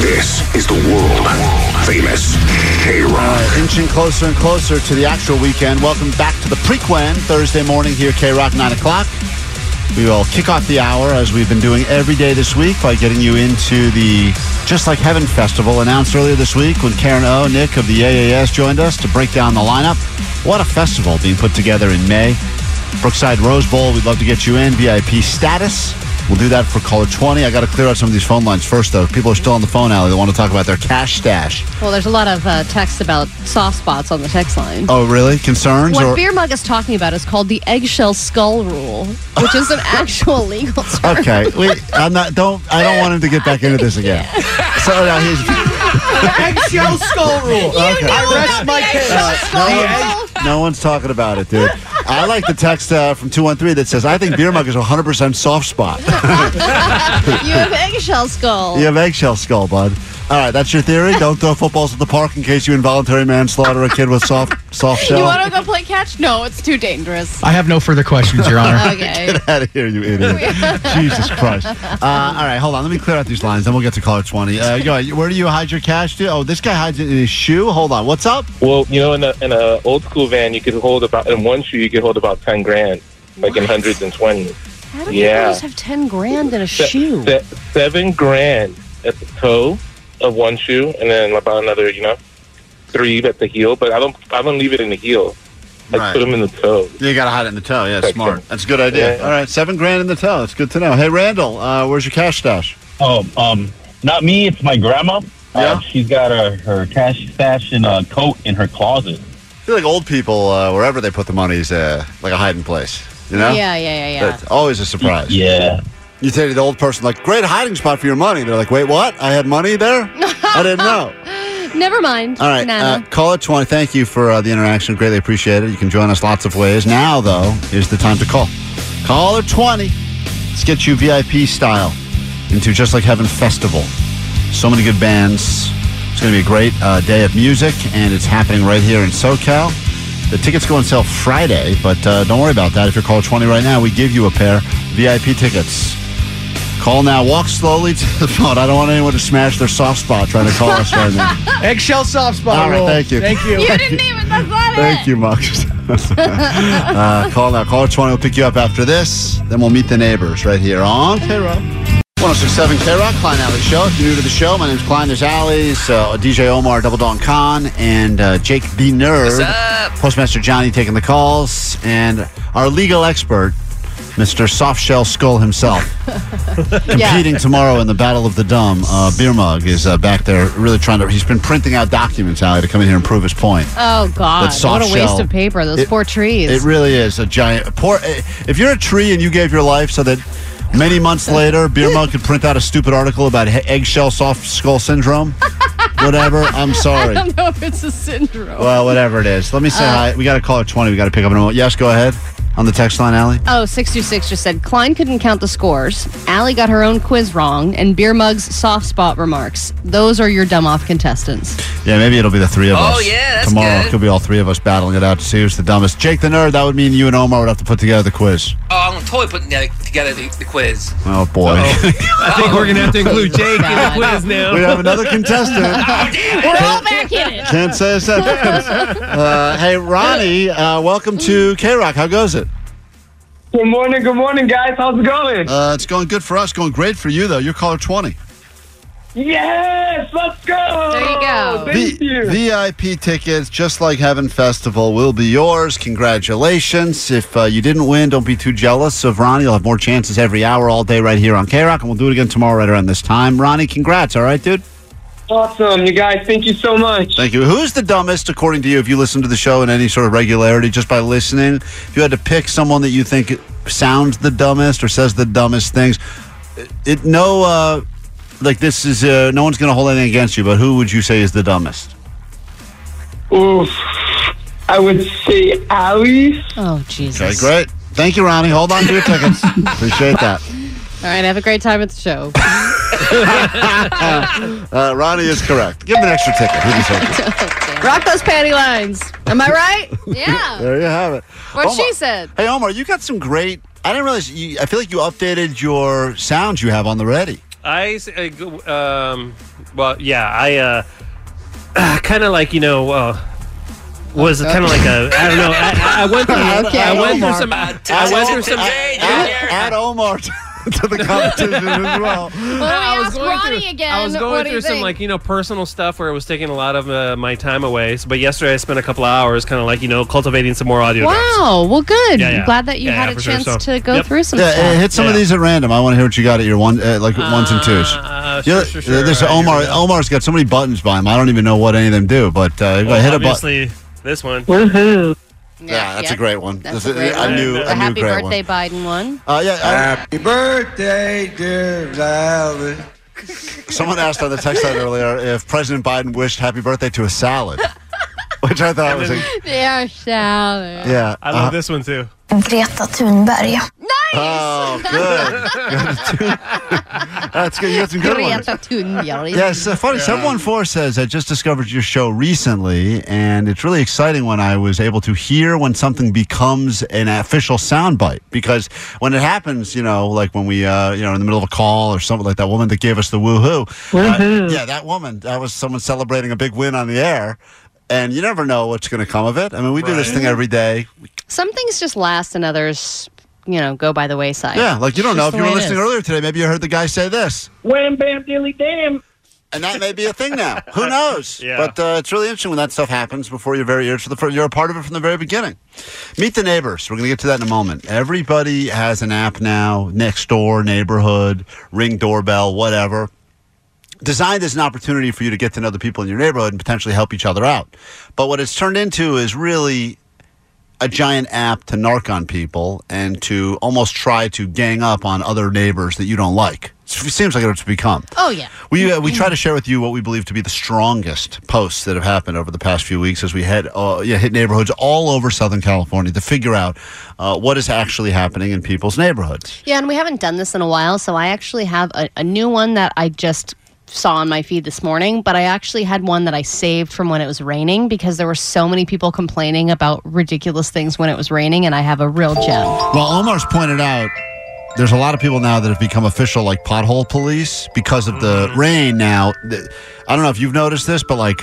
This is the world famous K Rock. Uh, inching closer and closer to the actual weekend. Welcome back to the Prequen Thursday morning here, K Rock, 9 o'clock. We will kick off the hour as we've been doing every day this week by getting you into the Just Like Heaven Festival announced earlier this week when Karen O, Nick of the AAS joined us to break down the lineup. What a festival being put together in May. Brookside Rose Bowl, we'd love to get you in. VIP status. We'll do that for caller 20. I got to clear out some of these phone lines first, though. People are still on the phone, Allie. They want to talk about their cash stash. Well, there's a lot of uh, text about soft spots on the text line. Oh, really? Concerns? What or- Beer Mug is talking about is called the eggshell skull rule, which is an actual legal term. Okay, wait. I'm not. Don't. I don't want him to get back into this again. So now he's. Eggshell skull rule. Okay. I rest my case. No, one- no one's talking about it, dude. I like the text uh, from 213 that says, I think Beer Mug is 100% soft spot. you have eggshell skull. you have eggshell skull, bud. All right, that's your theory? Don't throw footballs at the park in case you involuntary manslaughter a kid with soft soft shell? You want to go play catch? No, it's too dangerous. I have no further questions, Your Honor. Okay. Get out of here, you idiot. Jesus Christ. Uh, all right, hold on. Let me clear out these lines, then we'll get to caller 20. Uh, go ahead. Where do you hide your cash, dude? Oh, this guy hides it in his shoe? Hold on. What's up? Well, you know, in a in a old school van, you could hold about in one shoe, you could hold about ten grand, like in hundreds and twenties. How do Yeah. people just have 10 grand in a shoe? Se- seven grand at the toe of one shoe, and then about another, you know, three at the heel. But I don't I don't leave it in the heel. I Right. put them in the toe. You got to hide it in the toe. Yeah, Okay. smart. That's a good idea. Yeah. All right, seven grand in the toe. That's good to know. Hey, Randall, uh, where's your cash stash? Oh, um, not me. It's my grandma. Yeah? Uh, she's got her, her cash stash in a coat in her closet. I feel like old people, uh, wherever they put the money, is uh, like a hiding place. You know? Yeah, yeah, yeah, yeah. It's always a surprise. Yeah. You say to the old person, like, great hiding spot for your money. They're like, wait, what? I had money there? I didn't know. Never mind. All right. Uh, call it 20. Thank you for uh, the interaction. Greatly appreciate it. You can join us lots of ways. Now, though, is the time to call. Call it 20. Let's get you VIP style into Just Like Heaven Festival. So many good bands. It's going to be a great uh, day of music, and it's happening right here in SoCal. The tickets go on sale Friday, but uh, don't worry about that. If you're call 20 right now, we give you a pair VIP tickets. Call now. Walk slowly to the phone. I don't want anyone to smash their soft spot trying to call us right now. Eggshell soft spot All right, rule. thank you. Thank you. you didn't even, that's not Thank you, Max. uh, call now. Call 20 We'll pick you up after this. Then we'll meet the neighbors right here on K Rock. 1067 K Rock, Klein Alley Show. If you're new to the show, my name's Klein. There's Alley's, uh, DJ Omar, Double Dawn Khan, and uh, Jake the Nerd. What's up? Postmaster Johnny taking the calls, and our legal expert, Mr. Softshell Skull himself. Competing tomorrow in the Battle of the Dumb. Uh, Beer Mug is uh, back there really trying to. He's been printing out documents, Allie, to come in here and prove his point. Oh, God. What a waste of paper. Those It- poor trees. It really is a giant. Poor. If you're a tree and you gave your life so that many months later, Beer Mug could print out a stupid article about he- eggshell soft skull syndrome, whatever. I'm sorry. I don't know if it's a syndrome. Well, whatever it is. Let me say hi. We got to call it 20. We got to pick up in a moment. Yes, go ahead. On the text line, Allie. Oh, 626 just said Klein couldn't count the scores. Allie got her own quiz wrong, and Beer Mug's soft spot remarks. Those are your dumb off contestants. Yeah, maybe it'll be the three of us. Oh, yeah, that's Tomorrow good. it could be all three of us battling it out to see who's the dumbest. Jake the nerd. That would mean you and Omar would have to put together the quiz. Oh, I'm totally putting together, together the, the quiz. Oh boy. I think we're going to have to include Jake in the quiz now. we have another contestant. Oh, damn it! We're all back in it. Can't say a sentence. Uh, hey, Ronnie, uh, welcome to K Rock. How goes it? Good morning, good morning, guys. How's it going? Uh, it's going good for us. Going great for you, though. You're caller 20. Yes, let's go. There you go. Thank V- you. VIP tickets, just like Heaven Festival, will be yours. Congratulations. If uh, you didn't win, don't be too jealous of Ronnie. You'll have more chances every hour, all day, right here on K Rock, and we'll do it again tomorrow, right around this time. Ronnie, congrats. All right, dude? Awesome, you guys. Thank you so much. Thank you. Who's the dumbest, according to you, if you listen to the show in any sort of regularity, just by listening? If you had to pick someone that you think sounds the dumbest or says the dumbest things, it, it no, uh, like this is, uh, no one's going to hold anything against you, but who would you say is the dumbest? Oof. I would say Ali. Oh, Jesus. Okay, great. Thank you, Ronnie. Hold on to your tickets. Appreciate that. All right, have a great time at the show. Uh, Ronnie is correct. Give him an extra ticket. He deserves. Rock those panty lines. Am I right? yeah. There you have it. What Omar- she said. Hey, Omar, you got some great. I didn't realize. You, I feel like you updated your sounds you have on the ready. I s- uh, um, well, yeah, I uh, kind of like you know. Uh, was it kind of like a I don't know I, I went through Okay. I went through Omar. some I went through some Add, add Omar to, to the competition as well. Well, we I was ask going Ronnie through, again. I was what going do through some think? like you know personal stuff where it was taking a lot of uh, my time away. So, but yesterday I spent a couple of hours kind of like you know cultivating some more audio. drops. Wow. Well, good. Yeah, yeah. I'm glad that you Yeah, had yeah, a for sure. chance So, to go yep. through some Yeah, uh, hit some of these at random. I want to hear what you got at your one, uh, like ones and twos. Uh, You sure, sure, sure. There's Uh, here we Omar. Omar's got so many buttons by him. I don't even know what any of them do. But uh, Well, hit a button. obviously this one. Woohoo. Yeah, that's a great one. That's That's a great a one. new, The a new happy great birthday Biden one. one. Uh, yeah, Happy birthday, dear Sally. uh, someone asked on the text line earlier if President Biden wished happy birthday to a salad, which I thought was a, Dear salad. yeah. I love uh, this one too. Greta Thunberg. Oh, good. That's good. You got some good ones. Greta Thunberg. Yes, uh, funny. Seven one four says I just discovered your show recently, and it's really exciting when I was able to hear when something becomes an official soundbite. Because when it happens, you know, like when we, uh, you know, in the middle of a call or something like that woman that gave us the woohoo. Uh, yeah, that woman. That was someone celebrating a big win on the air, and you never know what's going to come of it. I mean, we do this thing every day. Some things just last and others, you know, go by the wayside. Yeah, like you don't It's know if you were listening is. earlier today. Maybe you heard the guy say this. Wham bam dilly damn. And that may be a thing now. Who knows? Yeah. But uh, it's really interesting when that stuff happens before your very ears. For the fir- you're a part of it from the very beginning. Meet the neighbors. We're going to get to that in a moment. Everybody has an app now. Next door, neighborhood, ring doorbell, whatever. Designed as an opportunity for you to get to know the people in your neighborhood and potentially help each other out. But what it's turned into is really a giant app to narc on people and to almost try to gang up on other neighbors that you don't like. It seems like it's become. Oh, yeah. We uh, we try to share with you what we believe to be the strongest posts that have happened over the past few weeks as we head uh, yeah, hit neighborhoods all over Southern California to figure out uh, what is actually happening in people's neighborhoods. Yeah, and we haven't done this in a while, so I actually have a, a new one that I just saw on my feed this morning, but I actually had one that I saved from when it was raining because there were so many people complaining about ridiculous things when it was raining, and I have a real gem. Well, Omar's pointed out there's a lot of people now that have become official like pothole police because of the mm. rain. Now, I don't know if you've noticed this, but like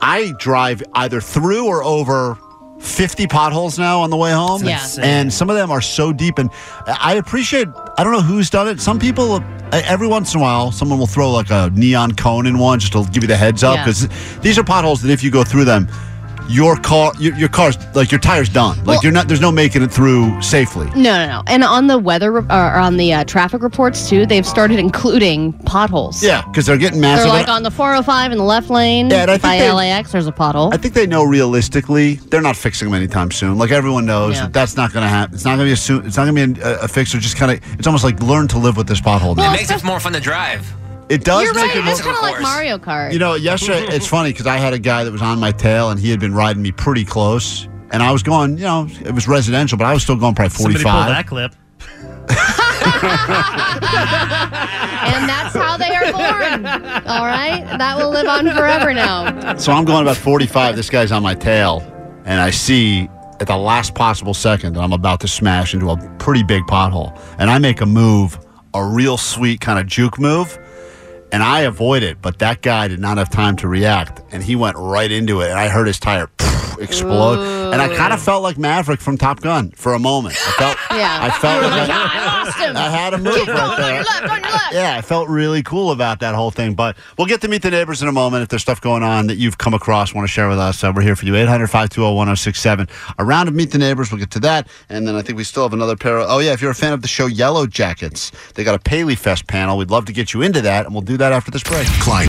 I drive either through or over 50 potholes now on the way home. Yeah. And some of them are so deep. And I appreciate, I don't know who's done it. Some people, uh, every once in a while, someone will throw like a neon cone in one just to give you the heads up. Yeah. Because these are potholes that if you go through them, your car, your, your car's like your tire's done. Like Well- you're not, there's no making it through safely. No, no, no. And on the weather or on the uh, traffic reports too, they've started including potholes. Yeah, because they're getting massive They're like on the 405 in the left lane Yeah, and I think by they- LAX. There's a pothole. I think they know realistically they're not fixing them anytime soon. Like everyone knows Yeah. that that's not going to happen. It's not going to be a soon. It's not going to be a, a fix. Or just kind of. It's almost like learn to live with this pothole. now. It makes it more fun to drive. It does You're make right. it more. It's kind of like. Mario Kart. You know, yesterday it's funny because I had a guy that was on my tail and he had been riding me pretty close, and I was going. You know, it was residential, but I was still going probably forty-five. Somebody pull that clip. and that's how they are born. All right, that will live on forever now. So I'm going about 45. This guy's on my tail, and I see at the last possible second that I'm about to smash into a pretty big pothole. And I make a move, a real sweet kind of juke move, and I avoid it. But that guy did not have time to react, and he went right into it. And I heard his tire. Explode. And I kind of felt like Maverick from Top Gun for a moment. I felt, Yeah. I felt like like, I, "Ah, I lost him." I had a move Keep right going, there. on your left, on your left. Yeah, I felt really cool about that whole thing. But we'll get to meet the neighbors in a moment. If there's stuff going on that you've come across, want to share with us, uh, we're here for you. 800 520 1067. A round of Meet the Neighbors. We'll get to that. And then I think we still have another pair of. Oh, yeah, if you're a fan of the show Yellow Jackets, they got a Paley Fest panel. We'd love to get you into that. And we'll do that after this break. Klein.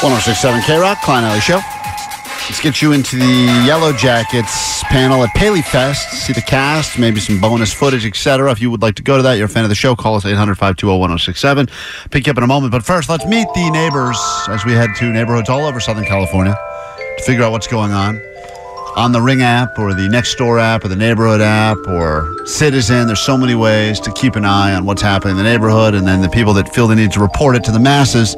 1067 K Rock, Klein Alley Show. Let's get you into the Yellow Jackets panel at Paley Fest. See the cast, maybe some bonus footage, etc. If you would like to go to that, you're a fan of the show, call us 800 520 1067. Pick you up in a moment. But first, let's meet the neighbors as we head to neighborhoods all over Southern California to figure out what's going on. On the Ring app or the Nextdoor app or the Neighborhood app or Citizen, there's so many ways to keep an eye on what's happening in the neighborhood and then the people that feel the need to report it to the masses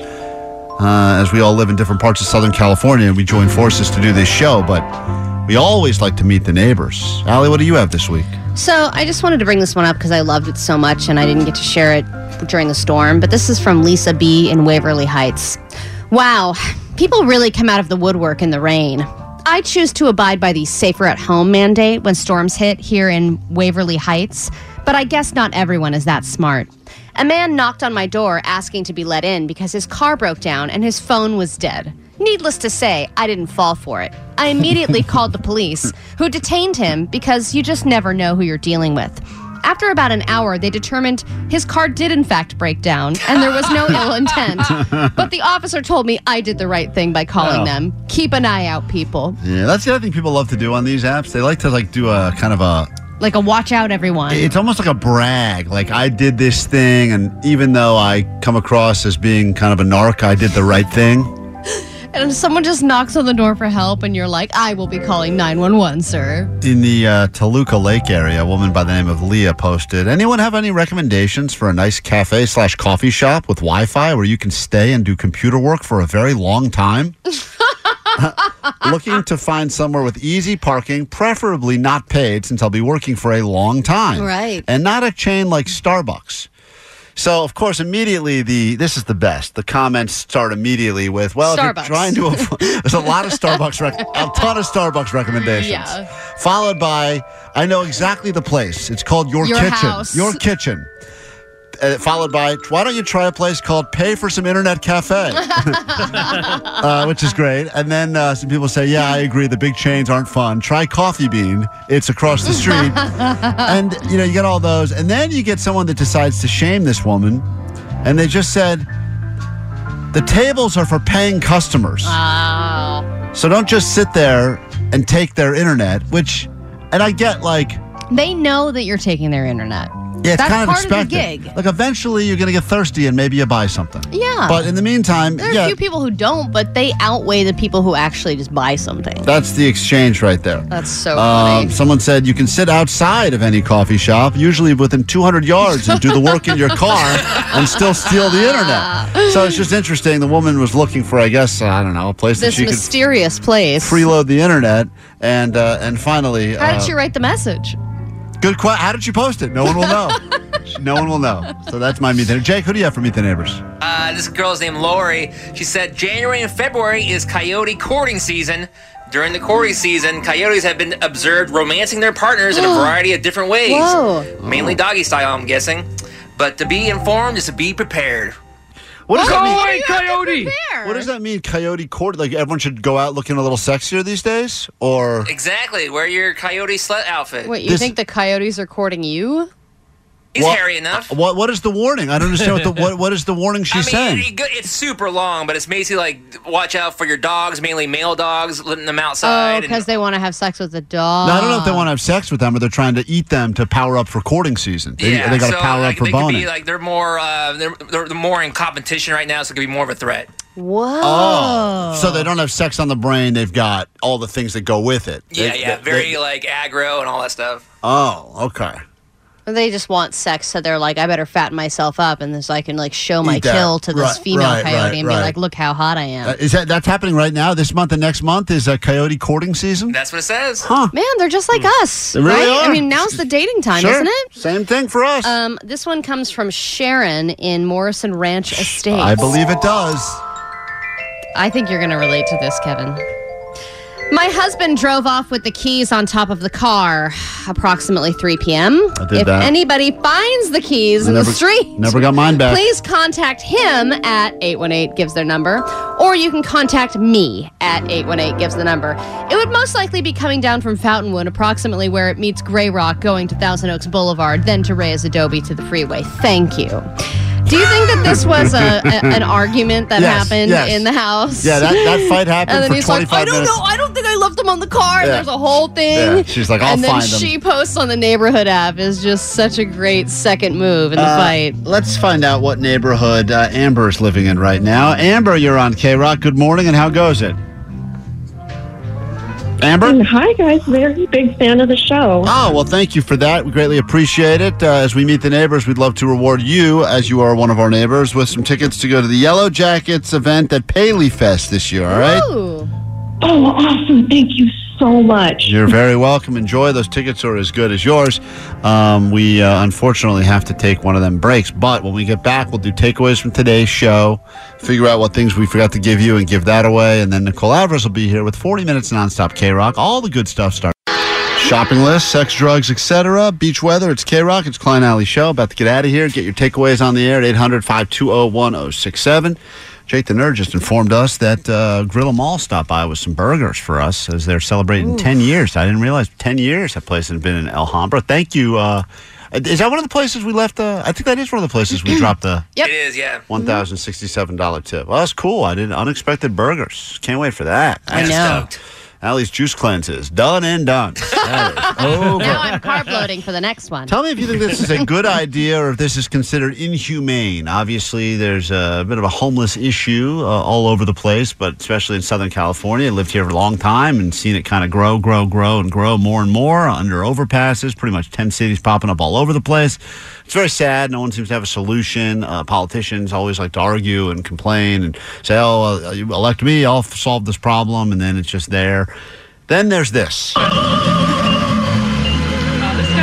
uh, as we all live in different parts of Southern California and we join forces to do this show, but we always like to meet the neighbors. Allie, what do you have this week? So I just wanted to bring this one up because I loved it so much and I didn't get to share it during the storm. But this is from Lisa B. in Waverly Heights. Wow, people really come out of the woodwork in the rain. I choose to abide by the safer at home mandate when storms hit here in Waverly Heights, but I guess not everyone is that smart. A man knocked on my door asking to be let in because his car broke down and his phone was dead. Needless to say, I didn't fall for it. I immediately called the police, who detained him because you just never know who you're dealing with. After about an hour, they determined his car did in fact break down and there was no ill intent. But the officer told me I did the right thing by calling Oh. them. Keep an eye out, people. Yeah, that's the other thing people love to do on these apps. They like to like do a kind of a Like a watch out, everyone. it's almost like a brag. Like I did this thing and even though I come across as being kind of a narc, I did the right thing. And someone just knocks on the door for help, and you're like, I will be calling 911, sir. In the uh, Toluca Lake area, a woman by the name of Leah posted, anyone have any recommendations for a nice cafe slash coffee shop with Wi-Fi where you can stay and do computer work for a very long time? Looking to find somewhere with easy parking, preferably not paid since I'll be working for a long time. Right. And not a chain like Starbucks. So, of course, immediately the this is the best. The comments start immediately with, "Well, if you're trying to, there's a lot of Starbucks, rec- a ton of Starbucks recommendations." Yeah. Followed by, "I know exactly the place. It's called Your, Your Kitchen. House. Your Kitchen." Uh, followed by, "Why don't you try a place called Pay for Some Internet Cafe?" uh, which is great. And then uh, some people say, "Yeah, I agree. The big chains aren't fun. Try Coffee Bean. It's across the street." and you know, you get all those, and then you get someone that decides to shame this woman, and they just said, "The tables are for paying customers, Wow. so don't just sit there and take their internet." Which, and I get like. They know that you're taking their internet. Yeah, it's That's kind of part expected. of the gig. Like eventually, you're going to get thirsty, and maybe you buy something. Yeah. But in the meantime, There are yeah, a few people who don't, but they outweigh the people who actually just buy something. That's the exchange right there. That's so funny. Um, someone said you can sit outside of any coffee shop, usually within 200 yards, and do the work in your car and still steal the internet. So it's just interesting. The woman was looking for, I guess, I don't know, a place that this she could mysterious place. freeload the internet. And uh, and finally, How did uh, she write the message? Good question. How did she post it? No one will know. no one will know. So that's my meet the neighbors. Jake, who do you have for meet the neighbors? Uh, this girl's named Lori. She said January and February is coyote courting season. During the courting season, coyotes have been observed romancing their partners in a variety of different ways. Whoa. Mainly doggy style, I'm guessing. But to be informed is to be prepared. What does that oh, mean? away, coyote! What does that mean, coyote court? Like everyone should go out looking a little sexier these days, or Exactly. Wear your coyote slut outfit. Wait, you This- think the coyotes are courting you? He's What- hairy enough. What What is the warning? I don't understand what the what, what is the warning she's I mean, saying. it- it's super long, but it's basically like watch out for your dogs, mainly male dogs, letting them outside. Oh, and- because they want to have sex with the dog. No, I don't know if they want to have sex with them or they're trying to eat them to power up for courting season. They, yeah, they got to so, power like, up for they could boning. be like they're more uh, they're, they're they're more in competition right now, so it could be more of a threat. Whoa. Oh, so they don't have sex on the brain. They've got all the things that go with it. Yeah, They- yeah, they- very they- like aggro and all that stuff. oh, okay. They just want sex, so they're like, I better fatten myself up, and so I can like show my Eat that. kill to this Right, female right, coyote right, and right. be like, look how hot I am. Uh, is that that's happening right now? This month and next month is a coyote courting season. That's what it says. Huh? Man, they're just like us, They really right? are. I mean, now's the dating time, Sure. isn't it? Same thing for us. Um, this one comes from Sharon in Morrison Ranch Estates. I believe it does. I think you're going to relate to this, Kevin. My husband drove off with the keys on top of the car approximately 3 p.m. I did if that. anybody finds the keys I in never- the street, never got mine back. Please contact him at 818 gives their number, or you can contact me at 818 gives the number. It would most likely be coming down from Fountainwood, approximately where it meets Gray Rock, going to Thousand Oaks Boulevard, then to Reyes Adobe to the freeway. Thank you. Do you think that this was a, a- an argument that Yes, happened yes. in the house? Yeah, that, that fight happened And then for he's like, I don't minutes. know. I don't think I left them on the car. And Yeah. there's a whole thing. Yeah, she's like, "I'll and then find them." she posts on the neighborhood app is just such a great second move in the Uh, fight. Let's find out what neighborhood uh, Amber is living in right now. Amber, you're on K Rock. Good morning, and how goes it? Amber? Hi, guys. Very big fan of the show. Oh, well, thank you for that. We greatly appreciate it. Uh, as we meet the neighbors, we'd love to reward you, as you are one of our neighbors, with some tickets to go to the Yellow Jackets event at Paley Fest this year, all right? Ooh. Oh, awesome. Thank you so much. You're very welcome. Enjoy. Those tickets are as good as yours. Um, we uh, unfortunately have to take one of them breaks, but when we get back, we'll do takeaways from today's show, figure out what things we forgot to give you, and give that away. And then Nicole Alvarez will be here with 40 minutes nonstop K Rock. All the good stuff starts. Shopping list, sex, drugs, etc. Beach weather. It's K Rock. It's Klein Alley Show. About to get out of here. Get your takeaways on the air at 800 520 1067. Jake the Nerd just informed us that uh, Grill 'Em All stopped by with some burgers for us as they're celebrating 10 years. I didn't realize 10 years that place had been in El Alhambra. Thank you. Uh, is that one of the places we left? Uh, I think that is one of the places we dropped the Yep. It is, yeah. $1,067 tip. Well, that's cool. I did unexpected burgers. Can't wait for that. I That's know. Stoked. Allie's juice cleanses done and done. Over. Now I'm carb loading for the next one. Tell me if you think this is a good idea or if this is considered inhumane. Obviously, there's a bit of a homeless issue uh, all over the place, but especially in Southern California. I lived here for a long time and seen it kind of grow, grow, grow, and grow more and more under overpasses. Pretty much 10 cities popping up all over the place. It's very sad. No one seems to have a solution. Uh, politicians always like to argue and complain and say, oh, uh, you elect me, I'll solve this problem. And then it's just there. Then there's this.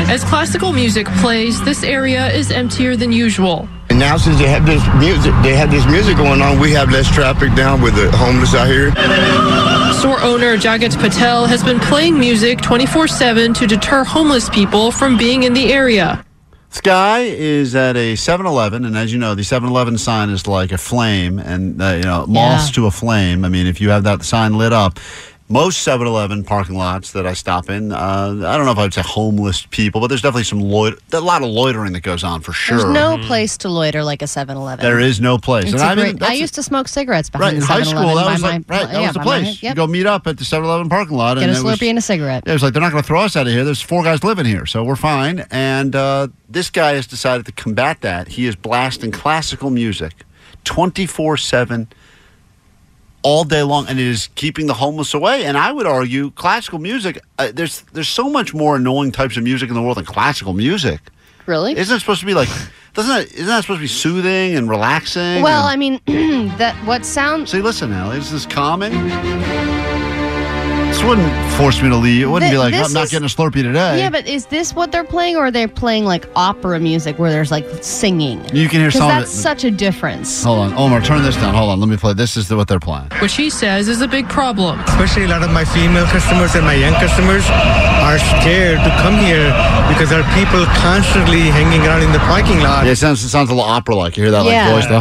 As classical music plays, this area is emptier than usual. And now since they have this music, they have this music going on, we have less traffic down with the homeless out here. Store owner Jagat Patel has been playing music 24 7 to deter homeless people from being in the area. Guy is at a 7-Eleven, and as you know, the 7-Eleven sign is like a flame, and uh, you know, moths Yeah. to a flame. I mean, if you have that sign lit up, most 7-Eleven parking lots that I stop in, uh, I don't know if I would say homeless people, but there's definitely some loit- a lot of loitering that goes on for sure. There's no place to loiter like a 7-Eleven. There is no place. It's and a I mean, great, I that's- used to smoke cigarettes right in the high 7-Eleven. school. That by was my- like right. That yeah, was the by my- place. You go meet up at the 7-Eleven parking lot, Get and a it was, Slurpee and a cigarette. it was like they're not going to throw us out of here. There's four guys living here, so we're fine. And uh, this guy has decided to combat that. He is blasting classical music, twenty four seven, all day long, and it is keeping the homeless away. And I would argue, classical music. Uh, there's there's so much more annoying types of music in the world than classical music. Really? Isn't it supposed to be like? Doesn't it? Isn't that supposed to be soothing and relaxing? Well, and- I mean, that what sounds See, listen, Allie, is this is calming. This wouldn't force me to leave. It wouldn't Thi- be like, I'm not is- getting a Slurpee today. Yeah, but is this what they're playing, or are they playing like opera music where there's like singing? You can hear Because some of that's it. such a difference. Hold on. Omar, turn this down. Hold on. Let me play. This is the, what they're playing. Which he says is a big problem. Especially a lot of my female customers and my young customers are scared to come here because there are people constantly hanging around in the parking lot. Yeah, it sounds, it sounds a little opera like. You hear that like Yeah. voice? The,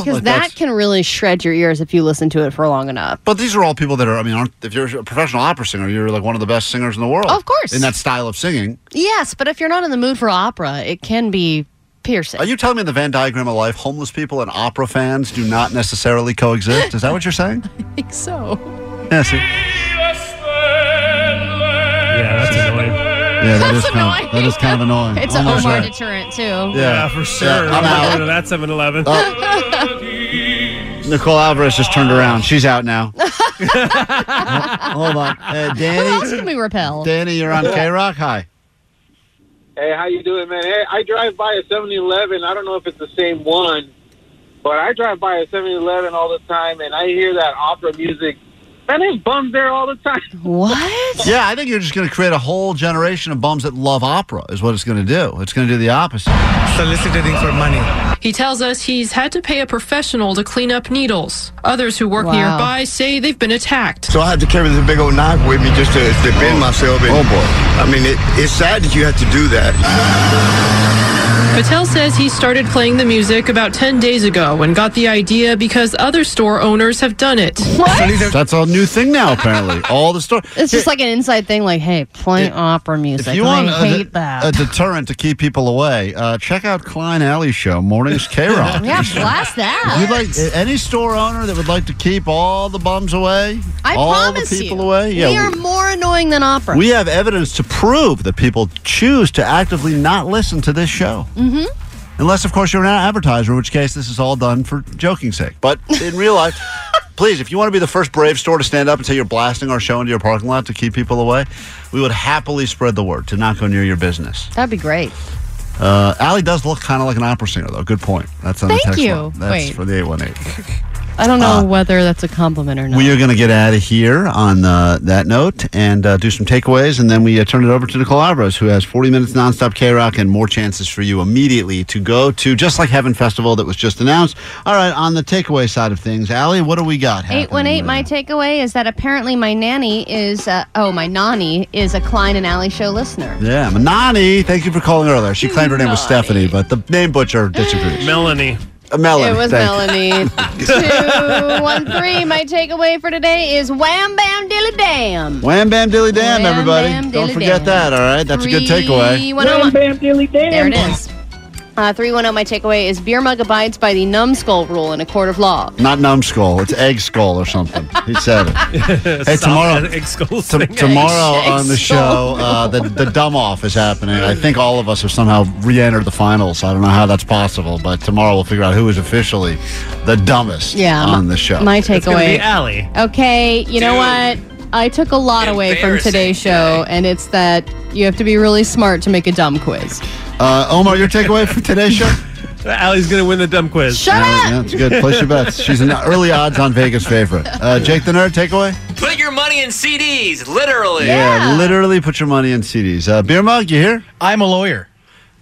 Because like that that's- can really shred your ears if you listen to it for long enough. But these are all people that are, I mean, aren't, if if you're a professional opera singer, you're like one of the best singers in the world. Of course. In that style of singing. Yes, but if you're not in the mood for opera, it can be piercing. Are you telling me in the Venn diagram of life, homeless people and opera fans do not necessarily coexist? Is that what you're saying? I think so. Yeah, see. Yeah, that's annoying. Yeah, that is kind of, that is kind of annoying. It's an Almost Omar right. deterrent too. Yeah. for sure. Yeah, I'm I'm out. going to that 7 Eleven. Oh. Nicole Alvarez just turned around. She's out now. Hold on. Uh, Who Danny, else can we repel? Danny, you're on K Rock. Hi. Hey, how you doing, man? Hey, I drive by a 7-Eleven. I don't know if it's the same one, but I drive by a 7-Eleven all the time, and I hear that opera music. Man, there's bums there all the time. What? Yeah, I think you're just going to create a whole generation of bums that love opera, is what it's going to do. It's going to do the opposite. Soliciting for money. He tells us he's had to pay a professional to clean up needles. Others who work Wow. nearby say they've been attacked. So I had to carry this big old knife with me just to defend myself. And, Oh, boy. I mean, it, it's sad that you have to do that. Patel says he started playing the music about 10 days ago and got the idea because other store owners have done it. What? That's a new thing now, apparently. All the stories. It's just like an inside thing, like, hey, play opera music. If you want I a, hate that. a deterrent to keep people away, uh, check out Klein Alley Show, Mornings K Rock. yeah, blast that. You like any store owner that would like to keep all the bums away, I all promise the people you, away? we are more annoying than opera. we have evidence to prove that people choose to actively not listen to this show. Mm-hmm. Unless, of course, you're an advertiser, in which case this is all done for joking sake. But in real life, please, if you want to be the first Brave store to stand up and say you're blasting our show into your parking lot to keep people away, we would happily spread the word to not go near your business. That'd be great. Uh, Allie does look kind of like an opera singer, though. Good point. That's on Thank the text you. line. That's Wait. for the 818. I don't know Uh, whether that's a compliment or not. We are going to get out of here on uh, that note and uh, do some takeaways, and then we uh, turn it over to Nicole Alvarez, who has 40 minutes nonstop K Rock and more chances for you immediately to go to, just like Heaven Festival that was just announced. All right, on the takeaway side of things, Allie, what do we got? happening? 818, my takeaway is that apparently my nanny is, uh, oh, my nanny is a Klein and Alley show listener. Yeah, my nanny, thank you for calling earlier. She claimed her name was Stephanie, but the name butcher disagrees. Melanie. Uh, Melanie. It was thank Melanie. Two, one, three. My takeaway for today is wham, bam, dilly, damn. Wham bam dilly damn, Wham, everybody. bam, Don't forget damn. that, all right? That's a good takeaway. 310 Bam, dilly, damn. There it is. Uh, 310, my takeaway is beer mug abides by the numbskull rule in a court of law. Not numbskull, it's egg skull or something. He said it. hey, tomorrow, Egg skull t- thing. tomorrow Egg on the skull. show, uh, the the dumb off is happening. I think all of us have somehow re-entered the finals. I don't know how that's possible, but tomorrow we'll figure out who is officially the dumbest Yeah. on the show. My It's going to be takeaway. Allie. Okay, you know what? I took a lot away from Embarrassing, today's show, and it's that you have to be really smart to make a dumb quiz. Uh, Omar, your takeaway for today's show? Allie's going to win the dumb quiz. Shut Yeah, up! yeah, that's good. Place your bets. She's an early odds on Vegas favorite. Uh, Jake the Nerd, takeaway? Put your money in CDs, literally. Yeah. literally put your money in CDs. Uh, Beer Mug, you here? I'm a lawyer.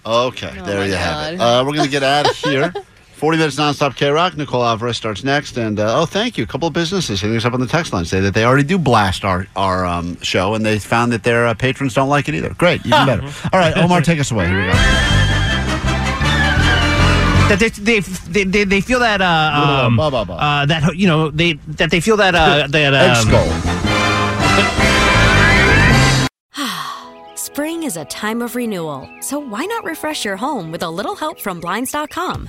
Okay, Oh there my you have it. Uh, we're going to get out of here. 40 minutes nonstop K Rock. Nicole Alvarez starts next. And uh, oh, thank you. A couple of businesses hitting us up on the text line say that they already do blast our, our um, show and they found that their uh, patrons don't like it either. Great, even better. All right, Omar, take us away. Here we go. That they they they, they, they feel that uh, um, Ba, ba, ba. uh that you know they that they feel that uh that Egg um. Spring is a time of renewal, so why not refresh your home with a little help from Blinds.com?